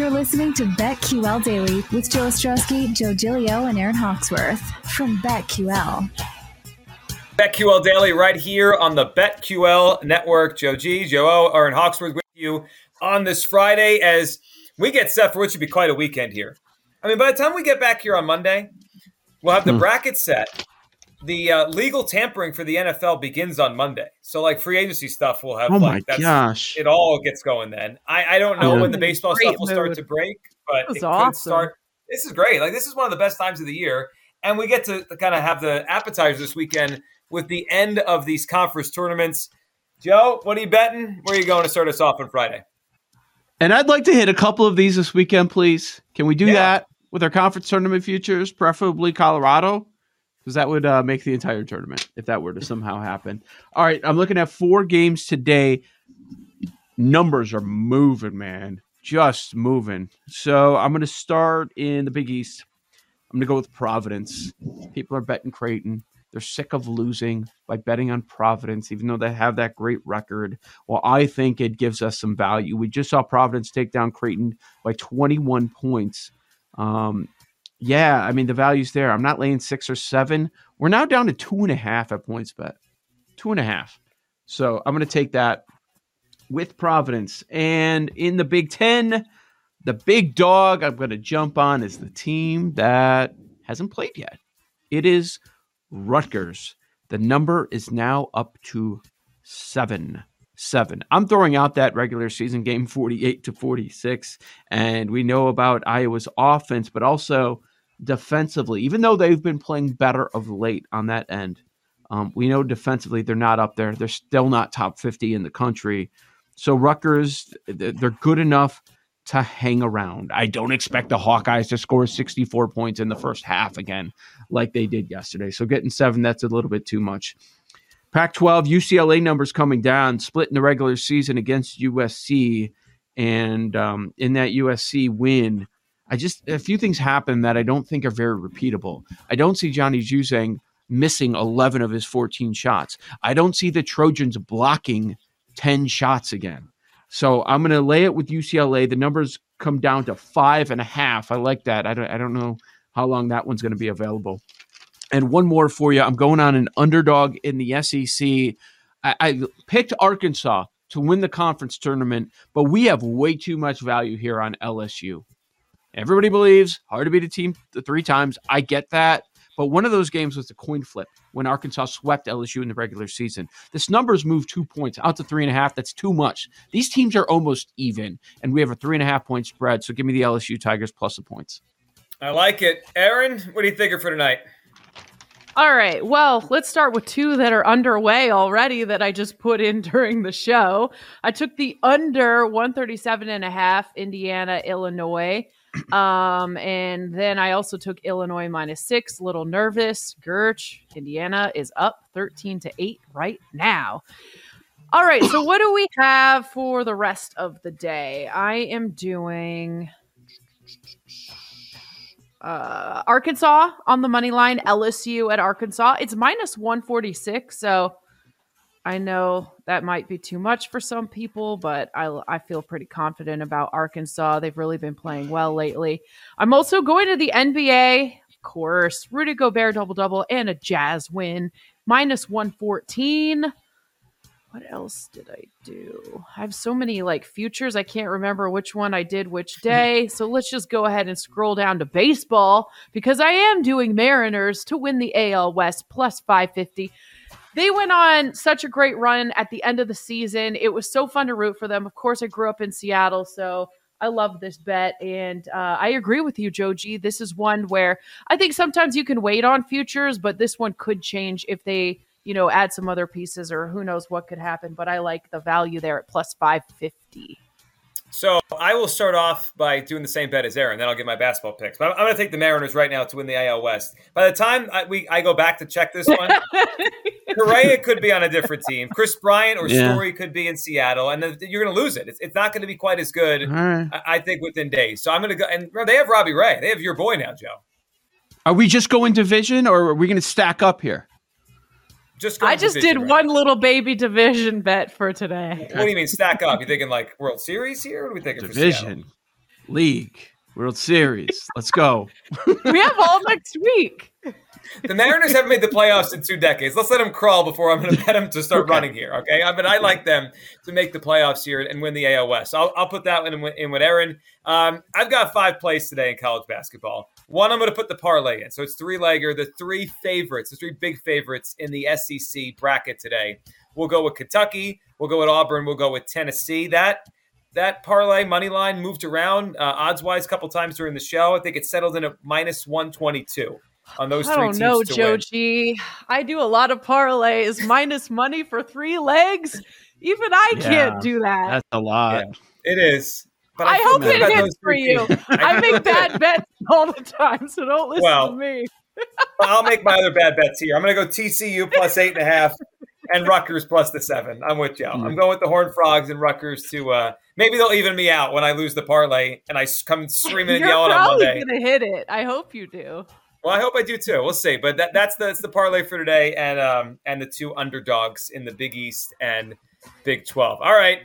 You're listening to BetQL Daily with Joe Ostrowski, Joe Gilio, and Aaron Hawksworth from BetQL. BetQL Daily right here on the BetQL Network. Joe G, Joe O, Aaron Hawksworth with you on this Friday as we get set for what should be quite a weekend here. I mean, by the time we get back here on Monday, we'll have the hmm. bracket set the uh, legal tampering for the NFL begins on Monday. So like free agency stuff will have. Oh like, my gosh! It all gets going then. I, I don't know yeah. when the baseball stuff will mood. start to break, but it awesome. could start. This is great. Like this is one of the best times of the year, and we get to, to kind of have the appetizers this weekend with the end of these conference tournaments. Joe, what are you betting? Where are you going to start us off on Friday? And I'd like to hit a couple of these this weekend, please. Can we do yeah. that with our conference tournament futures, preferably Colorado? Because that would uh, make the entire tournament if that were to somehow happen. All right, I'm looking at four games today. Numbers are moving, man, just moving. So I'm going to start in the Big East. I'm going to go with Providence. People are betting Creighton. They're sick of losing by betting on Providence, even though they have that great record. Well, I think it gives us some value. We just saw Providence take down Creighton by 21 points. Um, yeah, I mean the value's there. I'm not laying six or seven. We're now down to two and a half at PointsBet, Two and a half. So I'm going to take that with Providence. And in the Big Ten, the big dog I'm going to jump on is the team that hasn't played yet. It is Rutgers. The number is now up to seven. Seven. I'm throwing out that regular season game 48 to 46. And we know about Iowa's offense, but also defensively, even though they've been playing better of late on that end, um, we know defensively they're not up there. They're still not top 50 in the country. So Rutgers, they're good enough to hang around. I don't expect the Hawkeyes to score 64 points in the first half again, like they did yesterday. So getting seven, that's a little bit too much. Pac 12, UCLA numbers coming down, split in the regular season against USC. And um, in that USC win, I just a few things happen that I don't think are very repeatable. I don't see Johnny Juzang missing 11 of his 14 shots. I don't see the Trojans blocking 10 shots again. So I'm going to lay it with UCLA. The numbers come down to five and a half. I like that. I don't, I don't know how long that one's going to be available. And one more for you. I'm going on an underdog in the SEC. I, I picked Arkansas to win the conference tournament, but we have way too much value here on LSU. Everybody believes hard to beat a team three times. I get that. But one of those games was the coin flip when Arkansas swept LSU in the regular season. This number's moved two points out to three and a half. That's too much. These teams are almost even, and we have a three and a half point spread. So give me the LSU Tigers plus the points. I like it. Aaron, what are you thinking for tonight? All right. Well, let's start with two that are underway already that I just put in during the show. I took the under 137 and a half Indiana, Illinois. Um, and then I also took Illinois minus six, little nervous. Gerch, Indiana is up 13 to 8 right now. All right, so what do we have for the rest of the day? I am doing uh, Arkansas on the money line, LSU at Arkansas. It's minus 146, so I know that might be too much for some people, but I, I feel pretty confident about Arkansas. They've really been playing well lately. I'm also going to the NBA, of course. Rudy Gobert double double and a Jazz win, minus 114. What else did I do? I have so many like futures. I can't remember which one I did which day. So let's just go ahead and scroll down to baseball because I am doing Mariners to win the AL West plus 550 they went on such a great run at the end of the season. It was so fun to root for them. Of course, I grew up in Seattle, so I love this bet. And uh, I agree with you, Joji. This is one where I think sometimes you can wait on futures, but this one could change if they, you know, add some other pieces or who knows what could happen. But I like the value there at plus 550. So I will start off by doing the same bet as Aaron, then I'll get my basketball picks. But I'm, I'm going to take the Mariners right now to win the AL West. By the time I, we I go back to check this one, Correa could be on a different team. Kris Bryant or yeah. Story could be in Seattle, and you're going to lose it. It's, it's not going to be quite as good, right. I, I, think, within days. So I'm going to go. And they have Robbie Ray. They have your boy now, Joe. Are we just going division, or are we going to stack up here? Just I just did right? one little baby division bet for today. What do you mean stack up? You thinking like World Series here? What are we thinking division? League, World Series. Let's go. We have all next week. The Mariners haven't made the playoffs in two decades. Let's let them crawl before I'm going to bet them to start Okay. running here. Okay, I mean I like them to make the playoffs here and win the AL West. I'll, I'll put that one in, with- in with Aaron. Um, I've got five plays today in college basketball. One, I'm going to put the parlay in, so it's three legger. The three favorites, the three big favorites in the SEC bracket today. We'll go with Kentucky. We'll go with Auburn. We'll go with Tennessee. That that parlay money line moved around uh, odds wise a couple times during the show. I think it settled in at minus 122 on those I three don't teams know, to Joe win. Do a lot of parlays minus money for three legs. Even I Yeah, can't do that. That's a lot. It is. But I feel hope it about hits for you. I make bad bets all the time, so don't listen Well, to me. I'll make my other bad bets here. I'm going to go TCU plus eight and a half and Rutgers plus the seven. I'm with you. Hmm. I'm going with the Horned Frogs and Rutgers to uh, maybe they'll even me out when I lose the parlay and I come screaming and You're yelling on probably gonna hit it. I hope you do. Well, I hope I do too. We'll see. But that, that's the that's the parlay for today, and um and the two underdogs in the Big East and Big Twelve. All right,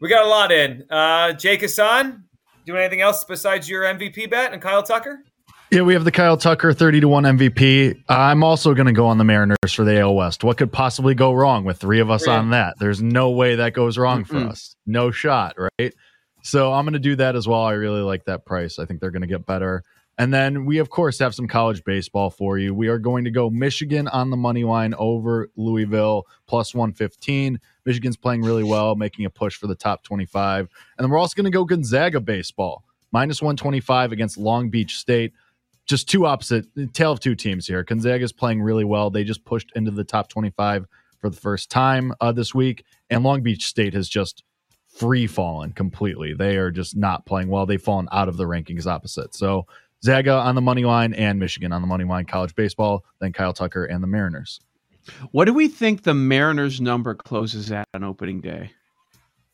we got a lot in. Uh, Jake Hassan, doing anything else besides your MVP bet and Kyle Tucker? Yeah, we have the Kyle Tucker 30 to 1 MVP. I'm also going to go on the Mariners for the AL West. What could possibly go wrong with three of us on that? There's no way that goes wrong for Mm-mm. us. No shot, right? So I'm going to do that as well. I really like that price. I think they're going to get better. And then we, of course, have some college baseball for you. We are going to go Michigan on the money line over Louisville plus 115. Michigan's playing really well, making a push for the top 25. And then we're also going to go Gonzaga baseball minus 125 against Long Beach State just two opposite tale of two teams here. Gonzaga's playing really well. They just pushed into the top 25 for the first time uh, this week, and Long Beach State has just free fallen completely. They are just not playing well. They've fallen out of the rankings opposite. So Zaga on the money line and Michigan on the money line, college baseball, then Kyle Tucker and the Mariners. What do we think the Mariners number closes at on opening day?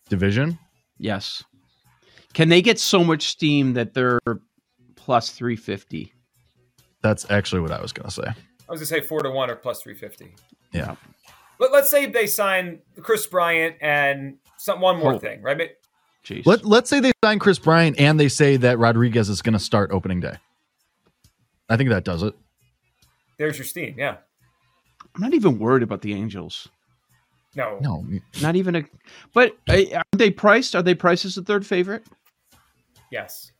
Division? Yes. Can they get so much steam that they're plus 350? That's actually what I was going to say. I was gonna say four to one or plus three fifty. Yeah. Let, let's say they sign Kris Bryant and some one more Oh. thing, right? But Jeez. Let, let's say they sign Kris Bryant and they say that Rodriguez is going to start opening day. I think that does it. there's your steam. Yeah. I'm not even worried about the Angels. No. No, Not even a. But are they priced? Are they priced as the third favorite? Yes.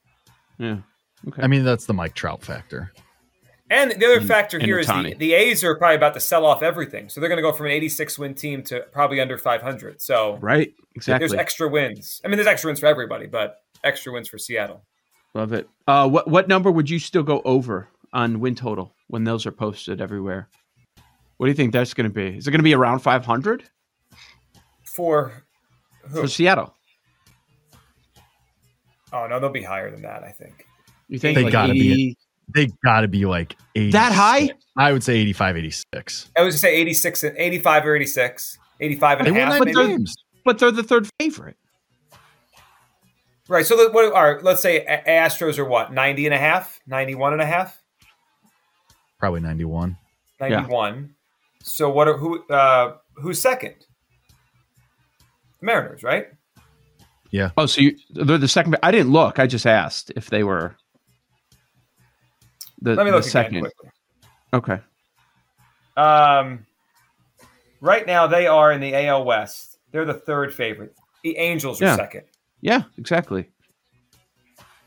Yeah. Okay. I mean, that's the Mike Trout factor. And the other And- factor and here is the, the A's are probably about to sell off everything. So they're going to go from an 86 win team to probably under 500. So right. exactly. there's extra wins. I mean, there's extra wins for everybody, but extra wins for Seattle. Love it. Uh, what what number would you still go over on win total when those are posted everywhere? What do you think that's going to be? Is it going to be around 500 For who? for Seattle? Oh, no, they'll be higher than that, I think. You think They like gotta be 80 They got to be like 80. that high? I would say 85, 86. I was going to say 86, and 85 or 86. 85 and They a half, nine maybe. they're- But they're the third favorite. Right. So the, what, are, let's say Astros are what? 90 and a half? 91 and a half? Probably 91. 91. So what are who uh who's second? The Mariners, right? Yeah. Oh, so you, they're the second. I didn't look. I just asked if they were the, Let me the look again second. quickly. Okay. Um, right now they are in the AL West. They're the third favorite. The Angels are Yeah. second. Yeah, exactly.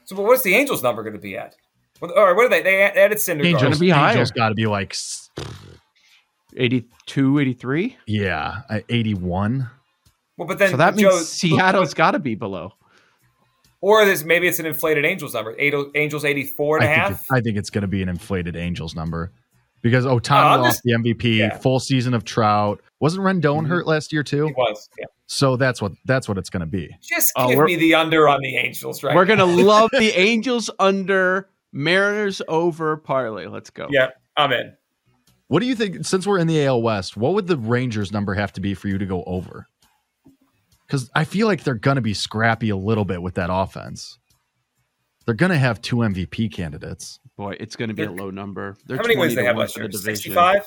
So, but what's the Angels number going to be at? What, or what are they? They added Syndergaard. Gonna Angels, be higher. Angels got to be like, s- 82, 83. yeah, uh, 81. Well, but then so that means Seattle's got to be below. Or there's maybe it's an inflated Angels number. Eight, Angels eighty four and I a think, it- I think it's going to be an inflated Angels number because Oh, Ohtani I'm lost the MVP, yeah. full season of Trout. Wasn't Rendon Mhm. hurt last year too? It was. Yeah. So that's what that's what it's going to be. Just Oh, give we're- me the under on the Angels, right? We're gonna love the Angels under, Mariners over parlay. Let's go. Yeah, I'm in. What do you think? Since we're in the AL West, what would the Rangers number have to be for you to go over? Because I feel like they're going to be scrappy a little bit with that offense. They're going to have two MVP candidates, Boy, it's gonna be a They're- low number. They're How many wins they to have one last year? Sixty five.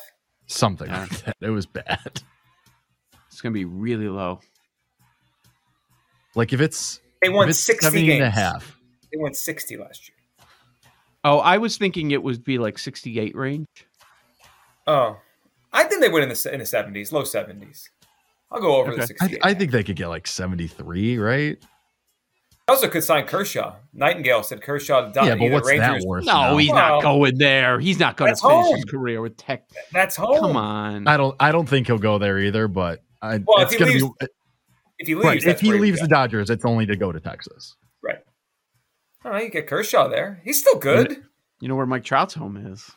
something Yeah. like that. It was bad. It's gonna be really low. Like if it's They won it's sixty 70 games. and a half. They went 60 last year. Oh, I was thinking it would be like 68 range. Oh, I think they win in the in the 70s, low 70s. I'll go over Okay. the I, 68. I think they could get like 73, right? They also could sign Kershaw. Nightingale said Kershaw. to yeah, but what's Rangers. that worth? No, now? he's Well, not going there. He's not going to that's finish his career with Tech. That's home. Come on. I don't. I don't think he'll go there either. But I, Well, if it's he gonna leaves, be If he leaves, right. If he leaves the Dodgers, it's only to go to Texas. right. Oh, you get Kershaw there. He's still good. You know where Mike Trout's home is.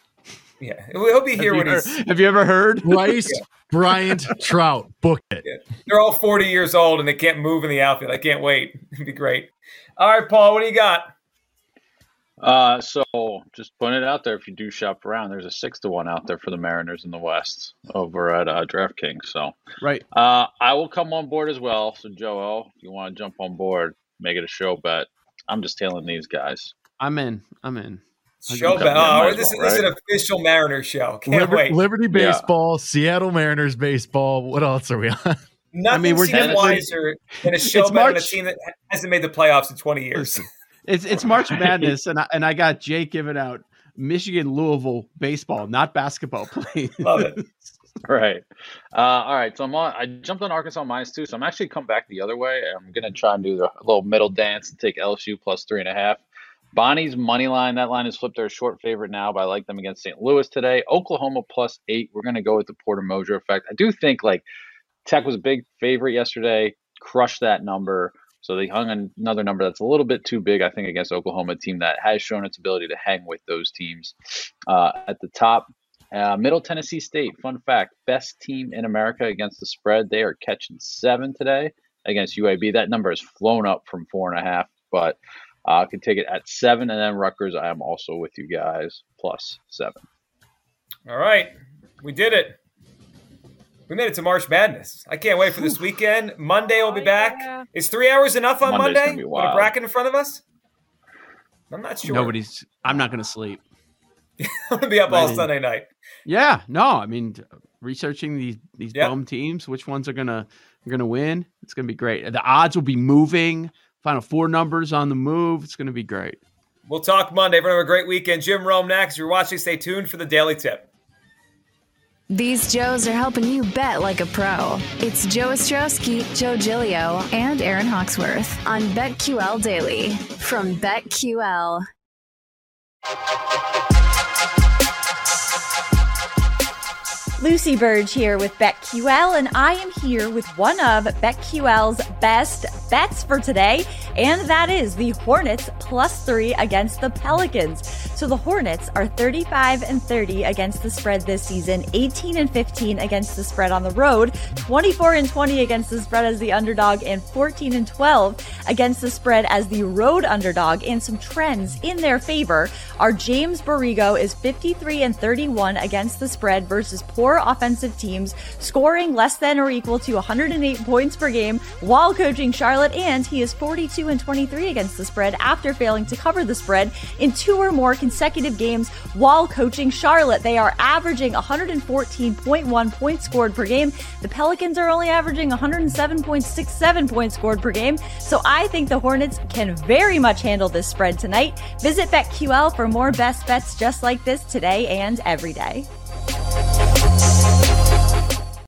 Yeah, he'll be here have, when you he's. have you ever heard? Bryce Bryant Trout, book it. They're all 40 years old and they can't move in the outfield. I can't wait. It'd be great. All right, Paul, what do you got? Uh, so just putting it out there. If you do shop around, there's a six to one out there for the Mariners in the West over at uh, DraftKings. So Right. uh, I will come on board as well. So Joel, if you want to jump on board, make it a show bet. I'm just tailing these guys. I'm in. I'm in. Show Okay, bet. yeah, might Oh, as this, well, this is an official Mariners show. Can't Liber- wait. Liberty Yeah. baseball, Seattle Mariners baseball. What else are we on? Nothing mean, we're seems getting- wiser than a show It's bet on a team that hasn't made the playoffs in 20 years. It's it's March Madness, and I, and I got Jake giving out Michigan Louisville baseball, not basketball. Please. Love it. Right. Uh, all right. So I'm on. I jumped on Arkansas minus two. So I'm actually come back the other way. I'm gonna try and do the little middle dance and take LSU plus three and a half. Bonnies money line. That line is flipped. They're a short favorite now, but I like them against St. Louis today. Oklahoma plus eight. We're gonna go with the Porter Moser effect. I do think like Tech was a big favorite yesterday. Crushed that number. So they hung another number that's a little bit too big, I think, against Oklahoma, team that has shown its ability to hang with those teams. Uh, at the top, uh, Middle Tennessee State, fun fact, best team in America against the spread. They are catching seven today against UAB. That number has flown up from four and a half, but uh, I could take it at seven. And then Rutgers, I am also with you guys, plus seven. All right. We did it. We made it to March Madness. I can't wait for this weekend. Monday we'll be Oh, back. yeah. Is three hours enough on Monday's Monday? gonna be With a bracket in front of us? I'm not sure. Nobody's. I'm not going to sleep. I'm going to be up all Right. Sunday night. Yeah. No. I mean, researching these these Yep. bum teams, which ones are gonna are gonna win? It's gonna be great. The odds will be moving. Final four numbers on the move. It's gonna be great. We'll talk Monday. Everyone have a great weekend. Jim Rome next. If you're watching, stay tuned for the Daily Tip. These Joes are helping you bet like a pro. It's Joe Ostrowski, Joe Gilio, and Aaron Hawksworth on BetQL Daily from BetQL. Lucy Burge here with BetQL, and I am here with one of BetQL's best bets for today, and that is the Hornets plus three against the Pelicans. So the Hornets are 35 and 30 against the spread this season, 18 and 15 against the spread on the road, 24 and 20 against the spread as the underdog, and 14 and 12 against the spread as the road underdog. And some trends in their favor are James Borrego is 53 and 31 against the spread versus poor offensive teams, scoring less than or equal to 108 points per game while coaching Charlotte, and he is 42 and 23 against the spread after failing to cover the spread in two or more consecutive games while coaching Charlotte. They are averaging 114.1 points scored per game. The Pelicans are only averaging 107.67 points scored per game. So I think the Hornets can very much handle this spread tonight. Visit BetQL for more best bets just like this today and every day.